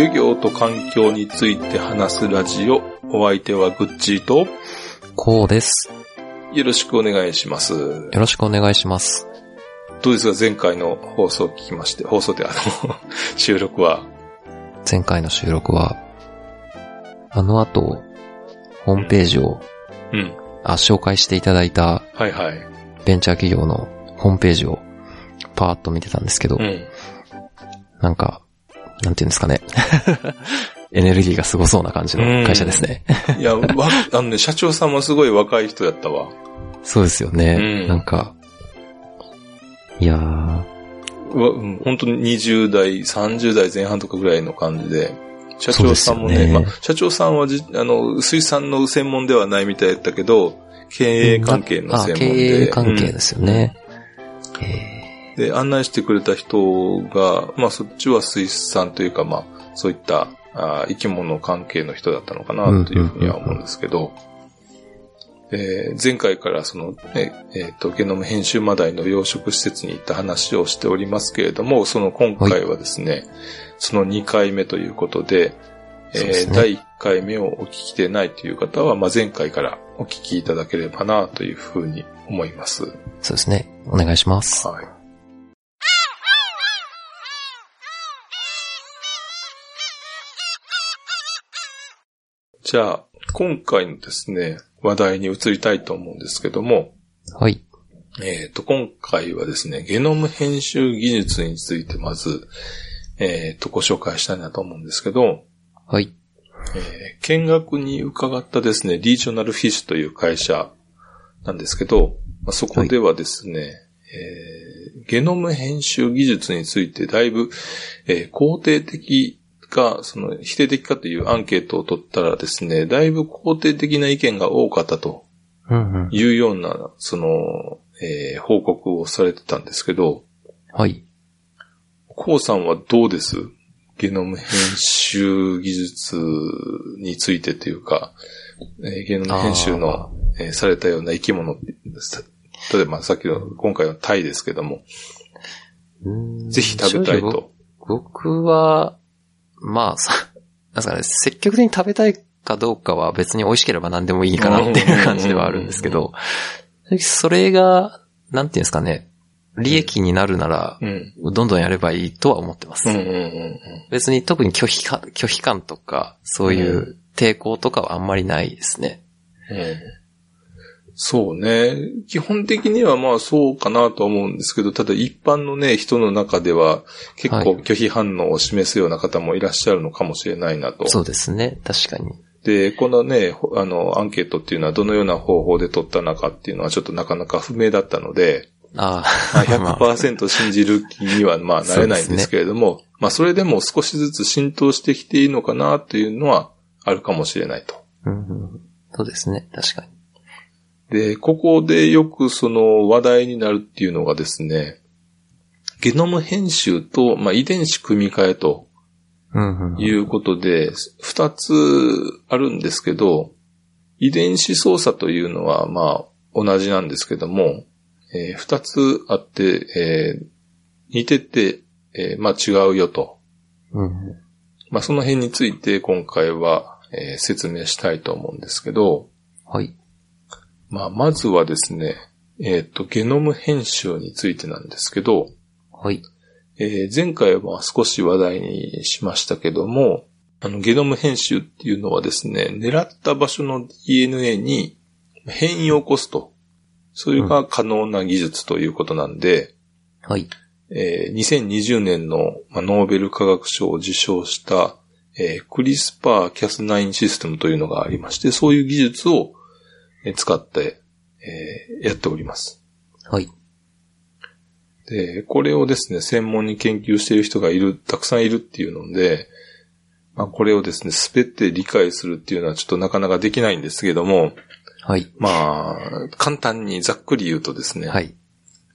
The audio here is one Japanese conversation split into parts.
漁業と環境について話すラジオ。お相手はグッチーと、こうです。よろしくお願いします。よろしくお願いします。どうですか？前回の放送を聞きまして、放送であの、収録は。前回の収録は、あの後、ホームページを、うん。あ、紹介していただいたはいはい。ベンチャー企業のホームページをパーッと見てたんですけど、うん。なんか、なんていうんですかね。エネルギーがすごそうな感じの会社ですね。いや、わ、あのね、社長さんもすごい若い人やったわ。そうですよね。うんなんか、いやー、わうん、本当に20代、30代前半とかぐらいの感じで、社長さんもね、ね。まあ、社長さんはじ、あの、水産の専門ではないみたいだったけど、経営関係の専門で。営関係ですよね。えで、案内してくれた人が、まあそっちは水産というか、まあそういったあ生き物関係の人だったのかなというふうには思うんですけど、えー前回からその、ねえっ、と、ゲノム編集マダイの養殖施設に行った話をしておりますけれども、その今回はですね、その2回目ということで、ですね第1回目をお聞きでないという方は、まあ前回からお聞きいただければなというふうに思います。ーそうですね。お願いします。はい。じゃあ、今回のですね、話題に移りたいと思うんですけども、はい。えっ、と、今回はですね、ゲノム編集技術についてまず、えっ、と、ご紹介したいなと思うんですけど、はい。えー見学に伺ったですね、リージョナルフィッシュという会社なんですけど、まあ、そこではですね、えーゲノム編集技術についてだいぶ、えー肯定的か、その否定的かというアンケートを取ったらですね、だいぶ肯定的な意見が多かったとうんうん。いうような、その、えー報告をされてたんですけど、はい。コウさんはどうです？ゲノム編集技術についてというか、えーゲノム編集の、えーされたような生き物です。例えばさっきの、今回のタイですけども、ぜひ食べたいと。僕は、まあ、さ、なんですかね、積極的に食べたいかどうかは別に美味しければ何でもいいかなっていう感じではあるんですけど、それが、なんていうんですかね、利益になるなら、うん。どんどんやればいいとは思ってます。別に特に拒否感、拒否感とか、そういう抵抗とかはあんまりないですね。そうね。基本的にはまあそうかなと思うんですけど、ただ一般のね、人の中では結構拒否反応を示すような方もいらっしゃるのかもしれないなと。そうですね、確かに。で、このね、ほあの、アンケートっていうのはどのような方法で取ったのかっていうのはちょっとなかなか不明だったので、あまああ、まあ 100%信じる気にはまあなれないんですけれども、まあそれでも少しずつ浸透してきていいのかなっていうのはあるかもしれないと。うんうんそうですね、確かに。で、ここでよくその話題になるっていうのがですね、ゲノム編集と、まあ、遺伝子組み換えということで、二つあるんですけど、遺伝子操作というのは、まあ、同じなんですけども、えー二つあって、えー似てて、えーまあ違うよと。うんうんまあその辺について今回は、えー説明したいと思うんですけど、はい。まあまずはですね、えっ、と、ゲノム編集についてなんですけど、はい。えー前回は少し話題にしましたけども、あの、ゲノム編集っていうのはですね、狙った場所の DNA に変異を起こすと。それが可能な技術ということなんで、はい。えー2020年の、まあ、ノーベル化学賞を受賞した、えークリスパーキャス9システムというのがありまして、そういう技術をえー使って、えーやっております。はい。で、これをですね、専門に研究している人がいる、たくさんいるっていうので、まあ、これをですね、すべて理解するっていうのはちょっとなかなかできないんですけども、はい。まあ、簡単にざっくり言うとですね、はい。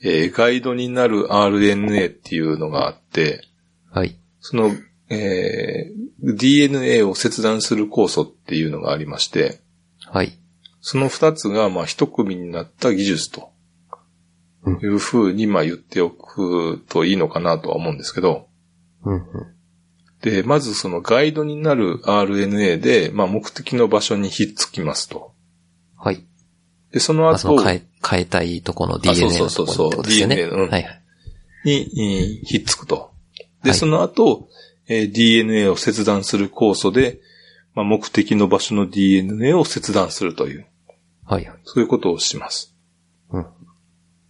えーガイドになる RNA っていうのがあって、はい。その、えー DNA を切断する酵素っていうのがありまして、はい。その二つが、まあ、一組になった技術とうんいうふうに、まあ、言っておくといいのかなとは思うんですけど、うんうん。で、まずそのガイドになる RNA で、まあ、目的の場所にひっつきますと。はい。で、そのあ、その後変え、変えたいとこの DNA のところにってことですよね。そうそうそう DNA うんはいはい。にえーひっつくと。で、はいその後、えー DNA を切断する酵素で、まあ、目的の場所の DNA を切断するという、はいはい。そういうことをします。うん。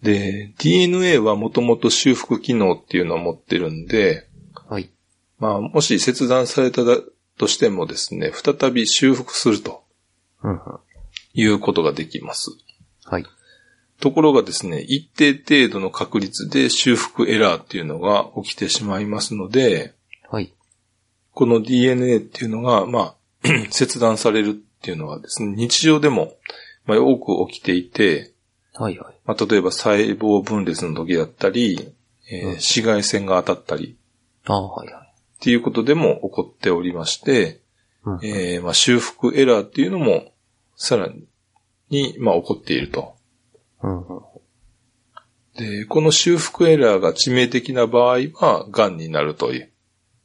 で、DNA はもともと修復機能っていうのを持ってるんで、はい。まあ、もし切断されたとしてもですね、再び修復するとうんうん。いうことができます。はい。ところがですね、一定程度の確率で修復エラーっていうのが起きてしまいますので、はい。この DNA っていうのが、まあ、切断されるっていうのはですね、日常でも、まあ、多く起きていて、はいはい。まあ、例えば細胞分裂の時だったり、えーうん紫外線が当たったりああ、はいはい。っていうことでも起こっておりまして、うんえーまあ、修復エラーっていうのもさらに、まあ、起こっていると。うんうん。で、この修復エラーが致命的な場合は、癌になるという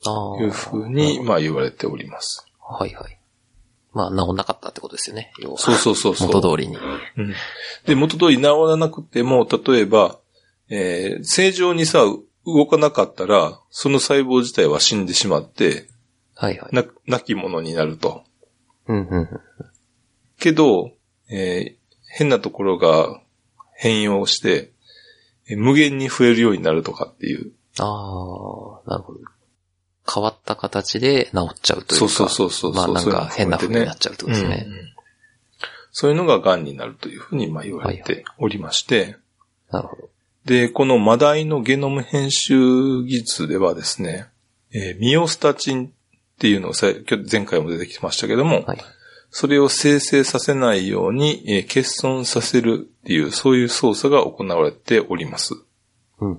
ああ。いうふうに、まあ、言われております。はいはい。まあ、治んなかったってことですよね。要はそうそうそうそう。元通りに。うんで、元通り治らなくても、例えば、えー正常にさ、動かなかったら、その細胞自体は死んでしまって、はいはい。な、亡き者になると。うんうんうん。けど、えー変なところが変容して、えー無限に増えるようになるとかっていう。ああ、なるほど。変わった形で治っちゃうというか。そうそうそうそうまあなんそういうのか変な風になっちゃうってことですね。そういうのが癌になるというふうにまあ言われておりまして、なるほど。で、このマダイのゲノム編集技術ではですね、えーミオスタチンっていうのをさ前回も出てきてましたけども、はい。それを生成させないように、えー欠損させるっていう、そういう操作が行われております。うんうん。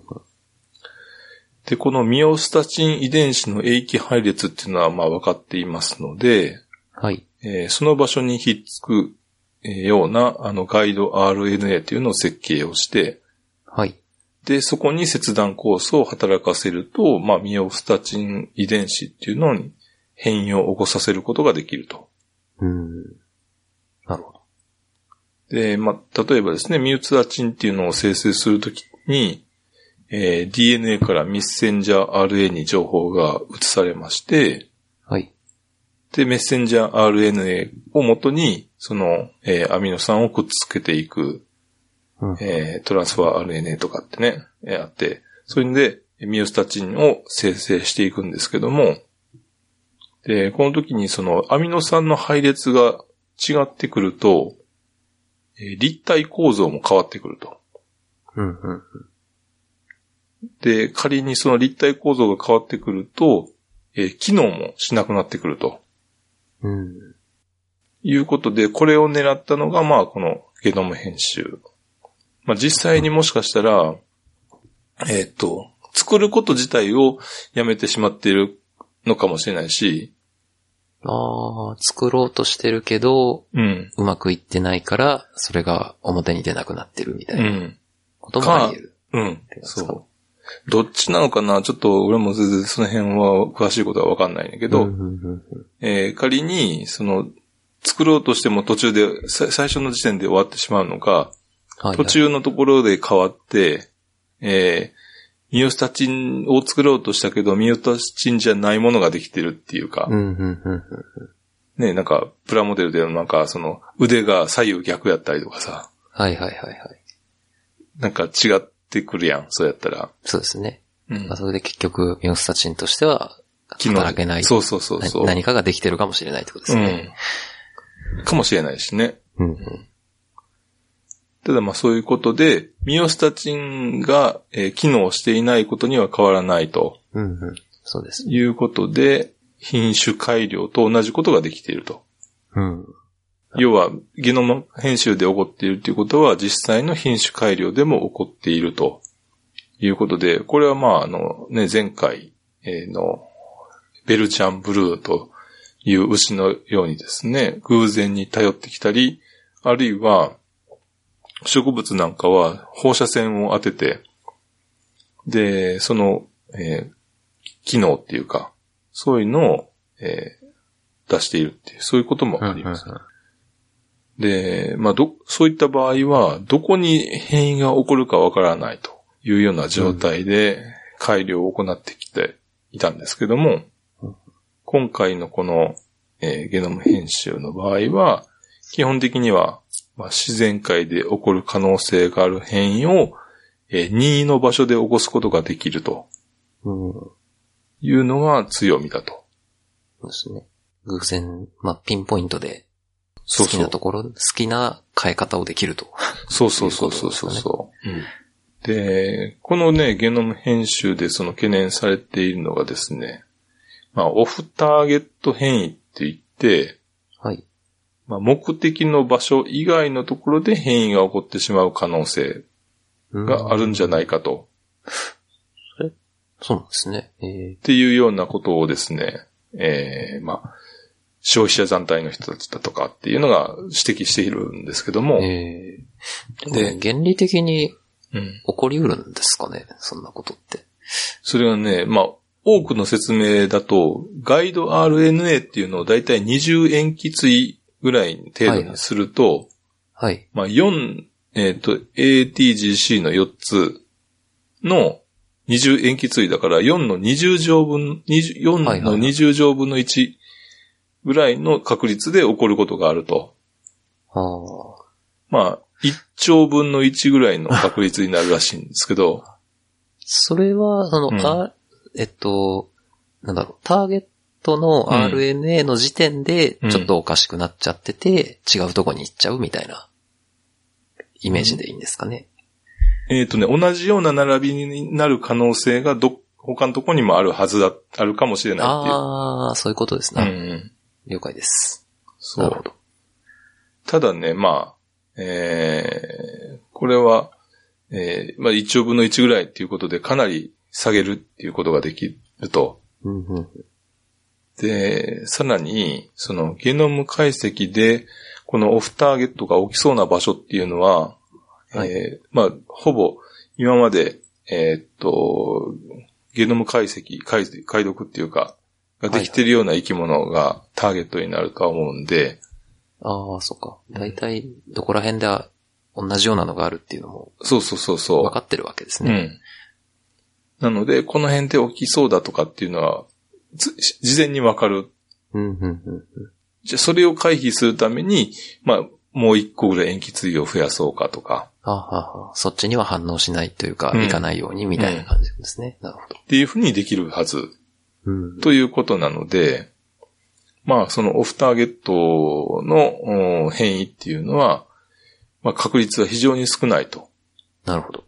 で、このミオスタチン遺伝子の塩基配列っていうのはまあ分かっていますので、はい。えーその場所にひっつくえーようなあのガイド RNA っていうのを設計をして、はい。で、そこに切断酵素を働かせると、まあ、ミオスタチン遺伝子っていうのに変異を起こさせることができると。うん。なるほど。で、まあ、例えばですね、ミューツアチンっていうのを生成するときに、えー DNA からメッセンジャー RNA に情報が移されまして、はい。で、メッセンジャー RNA をもとに、その、えーアミノ酸をくっつけていく、うん。えートランスファー RNA とかってね、えーあって、それで、ミオスタチンを生成していくんですけども、で、この時にそのアミノ酸の配列が違ってくると、えー立体構造も変わってくると。うんうん。で、仮にその立体構造が変わってくると、えー機能もしなくなってくるとうん。いうことで、これを狙ったのが、まあ、このゲノム編集。まあ、実際にもしかしたら、えーっと、作ること自体をやめてしまっているのかもしれないし、ああ、作ろうとしてるけど、うん。うまくいってないから、それが表に出なくなってるみたいうなんこともあり得る。うん。そう。どっちなのかな？ちょっと俺も全然その辺は詳しいことはわかんないんだけど、えー仮に、その、作ろうとしても途中で、さ最初の時点で終わってしまうのか、途中のところで変わって、えーミオスタチンを作ろうとしたけど、ミオスタチンじゃないものができてるっていうか。ね、なんか、プラモデルでなんか、その、腕が左右逆やったりとかさ、はいはいはいはい。なんか違ってくるやん、そうやったら。そうですね。うんまあ、それで結局、ミオスタチンとしては、機能働けない。そうそうそうそう。な何かができてるかもしれないってことですね。うん。かもしれないしね。うんうん。ただまあそういうことで、ミオスタチンが、えー機能していないことには変わらないとうんうん。そうです。いうことで、品種改良と同じことができていると。うん。要は、ゲノム編集で起こっているということは、実際の品種改良でも起こっているということで、これはまあ、あの、ね、前回の、ベルチャンブルーという牛のようにですね、偶然に頼ってきたり、あるいは、植物なんかは放射線を当てて、で、その、えー、機能っていうか、そういうのを、えー、出しているっていう、そういうこともあります。で、まあ、ど、そういった場合は、どこに変異が起こるかわからないというような状態で改良を行ってきていたんですけども、今回のこの、えー、ゲノム編集の場合は、基本的には、まあ、自然界で起こる可能性がある変異を、えー、任意の場所で起こすことができると。いうのが強みだと。そうですね。偶然、まあ、ピンポイントで、好きなところ、そうそう好きな変え方をできると。そうそうそうそうそうそう、ねうん、で、このね、ゲノム編集でその懸念されているのがですね、まあ、オフターゲット変異って言って、はい。まあ、目的の場所以外のところで変異が起こってしまう可能性があるんじゃないかと。え？そうなんですね。えー、っていうようなことをですね、えー、まあ、消費者団体の人たちだとかっていうのが指摘しているんですけども。えー、で、原理的に起こりうるんですかね、うん、そんなことって。それはね、まあ、多くの説明だと、ガイド RNA っていうのをだいたい20塩基対ぐらい程度にすると、はい。はい、まあ、4、えっ、ー、と、ATGC の4つの20塩基対だから4の20乗分、4の20乗分の1ぐらいの確率で起こることがあると。はあ、まあ、1兆分の1ぐらいの確率になるらしいんですけど。それは、その、うん、あ、えっと、なんだろう、ターゲットの RNA の時点でちょっとおかしくなっちゃってて、うん、違うとこに行っちゃうみたいなイメージでいいんですかね。うん、えっ、ー、とね、同じような並びになる可能性がど、他のとこにもあるはずだ、あるかもしれないっていう。ああ、そういうことですね。うん了解です。そう。なるほど。ただね、まあ、えー、これは、えー、まあ1億分の1ぐらいっていうことでかなり下げるっていうことができると。で、さらに、そのゲノム解析で、このオフターゲットが起きそうな場所っていうのは、はい、えー、まあ、ほぼ今まで、えー、っと、ゲノム解析、解解読っていうか、ができてるような生き物がターゲットになるとは思うんで。ああ、そっか。大体、どこら辺では同じようなのがあるっていうのも。そうそうそうそう。分かってるわけですね。うん。なので、この辺で起きそうだとかっていうのは、事前にわかる。うんうんうんじゃあ、それを回避するために、まあ、もう一個ぐらい塩基対を増やそうかとか。あははそっちには反応しないというか、うん、いかないようにみたいな感じですね。うん、なるほど。っていうふうにできるはず。ということなので、まあ、そのオフターゲットの変異っていうのは、まあ、確率は非常に少ないと。なるほど。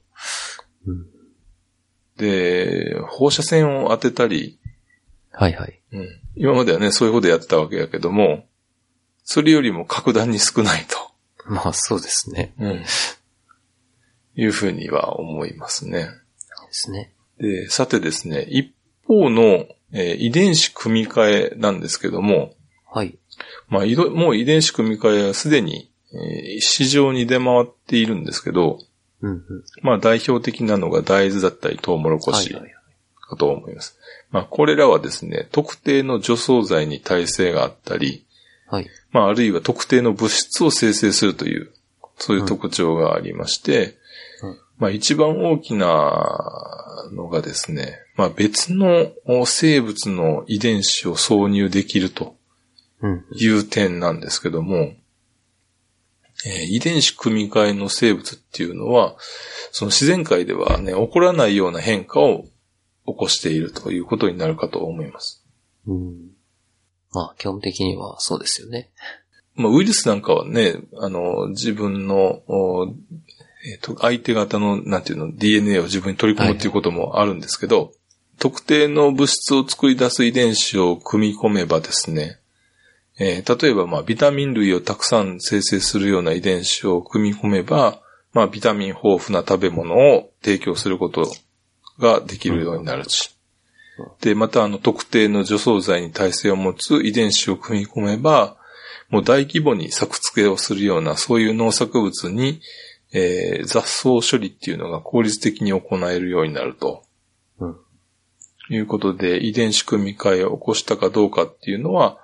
うん、で、放射線を当てたり、はいはい。うん、今まではね、そういうことやってたわけやけども、それよりも格段に少ないと。まあ、そうですね。うん。いうふうには思いますね。ですね。で、さてですね、一方のえー、遺伝子組み換えなんですけども、はい。まあ、もう遺伝子組み換えはすでに、えー、市場に出回っているんですけど、うんうん、まあ代表的なのが大豆だったりトウモロコシかと思います。まあこれらはですね、特定の除草剤に耐性があったり、はい。まああるいは特定の物質を生成するという、そういう特徴がありまして、うん、まあ一番大きなのがですね、まあ別の生物の遺伝子を挿入できるという点なんですけども、えー、遺伝子組み換えの生物っていうのは、その自然界ではね、起こらないような変化を起こしているということになるかと思います。うん、まあ基本的にはそうですよね。まあウイルスなんかはね、あの、自分のえっ、ー、と、相手方の、なんていうの、DNA を自分に取り込むっていうこともあるんですけど、はい、特定の物質を作り出す遺伝子を組み込めばですね、えー例えば、まあ、ビタミン類をたくさん生成するような遺伝子を組み込めば、まあ、ビタミン豊富な食べ物を提供することができるようになるし。で、また、あの、特定の除草剤に耐性を持つ遺伝子を組み込めば、もう大規模に作付けをするような、そういう農作物に、えー雑草処理っていうのが効率的に行えるようになると。うんいうことで、遺伝子組み換えを起こしたかどうかっていうのは、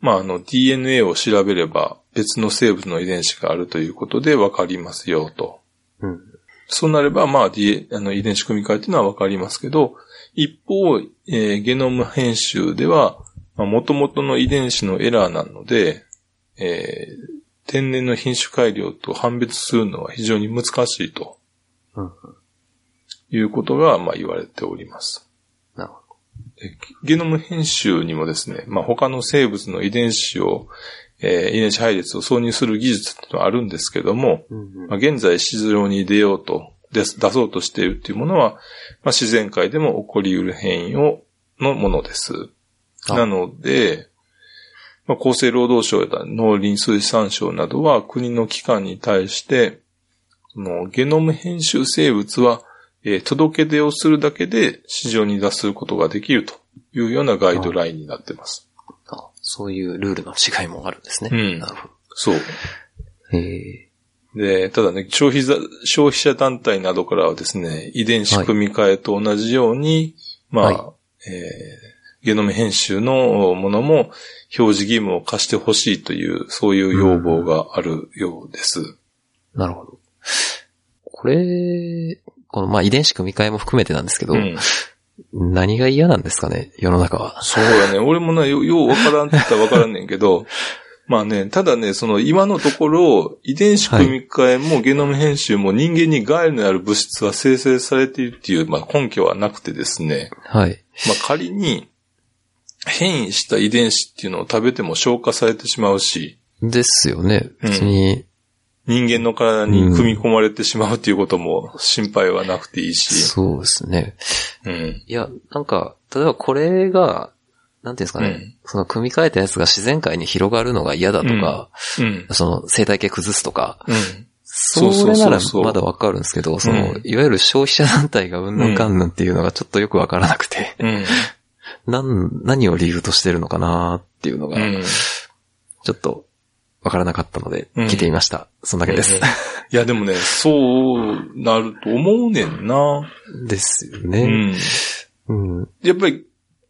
まあ、あの、DNA を調べれば別の生物の遺伝子があるということでわかりますよと。うん。そうなれば、まあ、D、あの遺伝子組み換えっていうのはわかりますけど、一方、えーゲノム編集では、まあ、元々の遺伝子のエラーなので、えー天然の品種改良と判別するのは非常に難しいとうん。いうことが、まあ、言われております。ゲノム編集にもですね、まあ、他の生物の遺伝子を、えー遺伝子配列を挿入する技術っていうのはあるんですけども、ど。うんうんまあ、現在市場に出ようと、出そうとしているっていうものは、まあ、自然界でも起こり得る変異を、のものです。あなので、まあ、厚生労働省や農林水産省などは国の機関に対して、そのゲノム編集生物は、えー届け出をするだけで市場に出すことができるというようなガイドラインになってます。あそういうルールの違いもあるんですね。うんなるほそう。ど。へえ。で、ただね、消費者、消費者団体などからはですね、遺伝子組み換えと同じように、まあ、はいえーゲノム編集のものも表示義務を課してほしいという、そういう要望があるようです。なるほど。これ、このまあ遺伝子組み換えも含めてなんですけど、うん。何が嫌なんですかね、世の中は。そうやね。俺もな、よようわからんって言ったらわからんねんけど、まあね、ただね、その今のところ、遺伝子組み換えもゲノム編集も人間に害のある物質は生成されているっていう、まあ根拠はなくてですね、はい。まあ仮に変異した遺伝子っていうのを食べても消化されてしまうし、ですよね。うん別に、人間の体に組み込まれてしまうっていうことも心配はなくていいし、そうですね。うん。いや、なんか、例えばこれが、なんていうんですかね、うんその組み替えたやつが自然界に広がるのが嫌だとか、うん。その生態系崩すとか、うん。それならまだわかるんですけど、その、うんいわゆる消費者団体がうんぬんかんぬんっていうのがちょっとよくわからなくて、うん。なん、何を理由としてるのかなっていうのが、うん。ちょっとわからなかったので、うん聞いてみました。そんだけです。いや、でもね、そうなると思うねんな。ですようね。ん。うん。やっぱり、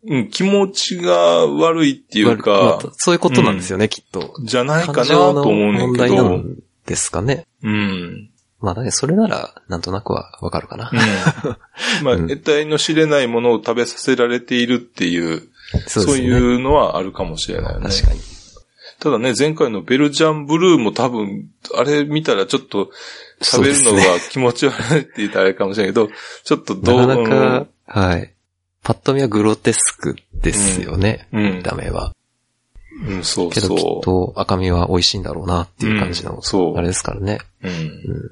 うん、気持ちが悪いっていうまかあ、そういうことなんですよね、きっと。じゃないかなと思うねん問けど。題なんですかね。うん。まあ、だそれなら、なんとなくはわかるかな。うん。まあ、うん得体の知れないものを食べさせられているっていう、そうね。いうのはあるかもしれないよね。確かに。ただね、前回のベルジャンブルーも多分、あれ見たらちょっと食べるのが気持ち悪いって言ったらあれかもしれないけど、ちょっとどうなかなか、はい。パッと見はグロテスクですよね。うん見た目は。うん、そうけどきっそと赤身は美味しいんだろうなっていう感じうのんそう、あれですからね。う。うん。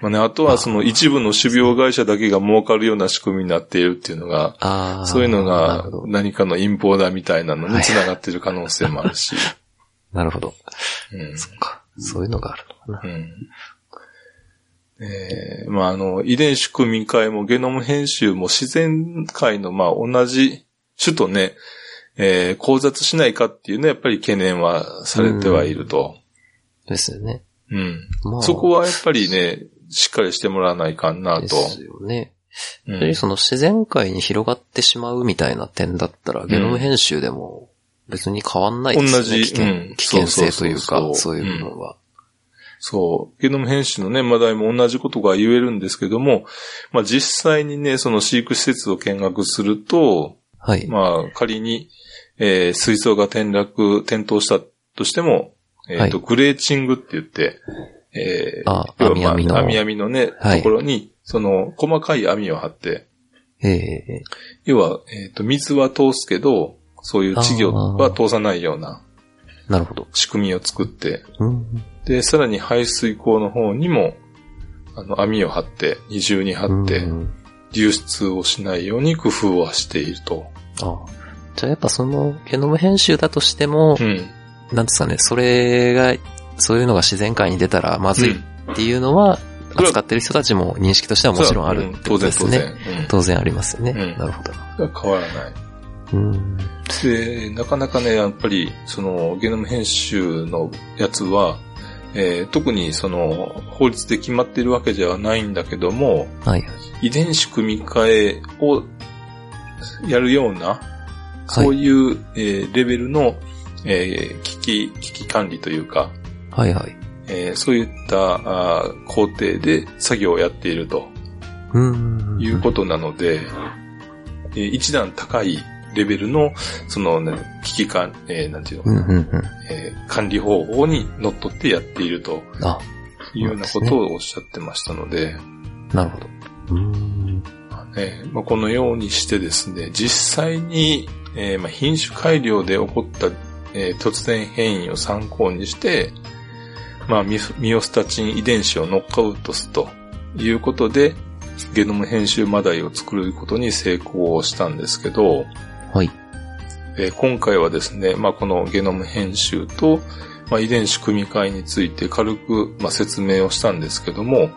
まあね、あとはその一部の種苗会社だけが儲かるような仕組みになっているっていうのが、ああ。そういうのが。何かの陰謀だみたいなのに繋がっている可能性もあるし。なるほど。うんそっか。そういうのがあるのかな。うんえーまあ、あの、遺伝子組み換えもゲノム編集も自然界の、まあ、同じ種とね、えー交雑しないかっていうね、やっぱり懸念はされてはいると。ですよね。うん。まあ。そこはやっぱりね、しっかりしてもらわないかんなでと。すよね。うんその自然界に広がってしまうみたいな点だったら、ゲノム編集でも別に変わんないですよね。同じ危険うん危険性というか、そうそうそうそうそういう部分は。そう。ゲノム編集のね、マダイも同じことが言えるんですけども、まあ実際にね、その飼育施設を見学すると、はい。まあ仮に、えー水槽が転落、転倒したとしても、えっ、と、はグレーチングって言って、えーあ網網の網網のね、はいところに、その、細かい網を張って、ええ要は、えっ、と、水は通すけど、そういう稚魚は通さないようななるほど。仕組みを作って、うん。で、さらに排水口の方にも、あの、網を張って、二重に張ってう、ん流出をしないように工夫はしていると。あじゃあやっぱそのゲノム編集だとしても、うん。なんですかね、それが、そういうのが自然界に出たらまずいっていうのは、扱ってる人たちも認識としてはもちろんあるってことですね。うん当然、当然。当然ありますよね。うんなるほど。うん。変わらない。うん。で、なかなかね、やっぱり、その、ゲノム編集のやつは、えー特にその、法律で決まっているわけではないんだけども、はい。遺伝子組み換えをやるような、そういう、えーレベルの、えー危機、危機管理というか、はいはい。えーそういったあー工程で作業をやっているとうん。いうことなので、えー一段高いレベルの、その、ね、危機管、えーなんていうの。えー管理方法にのっとってやっているとあ、いうようなことをおっしゃってましたので、なるほど。うん。えーまあ、このようにしてですね、実際に、えーまあ、品種改良で起こった、えー突然変異を参考にして、まあ、ミオスタチン遺伝子をノックアウトすということで、ゲノム編集マダイを作ることに成功したんですけど、はい。えー今回はですね、まあ、このゲノム編集と、まあ、遺伝子組み換えについて軽く、まあ、説明をしたんですけども、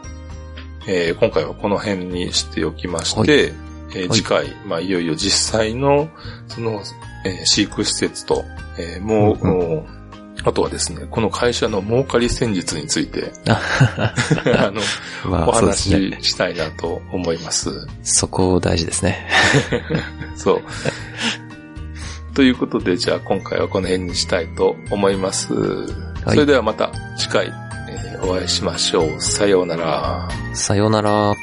えー今回はこの辺にしておきまして、はいえーはい次回、まあ、いよいよ実際の、その、えー飼育施設と、えーもう、うんもうあとはですね、この会社の儲かり戦術について、あ の、お まあ、そうです話ね。ししたいなと思います。そこ大事ですね。そう。ということで、じゃあ今回はこの辺にしたいと思います。それではまた次回、えーお会いしましょう。さようなら。さようなら。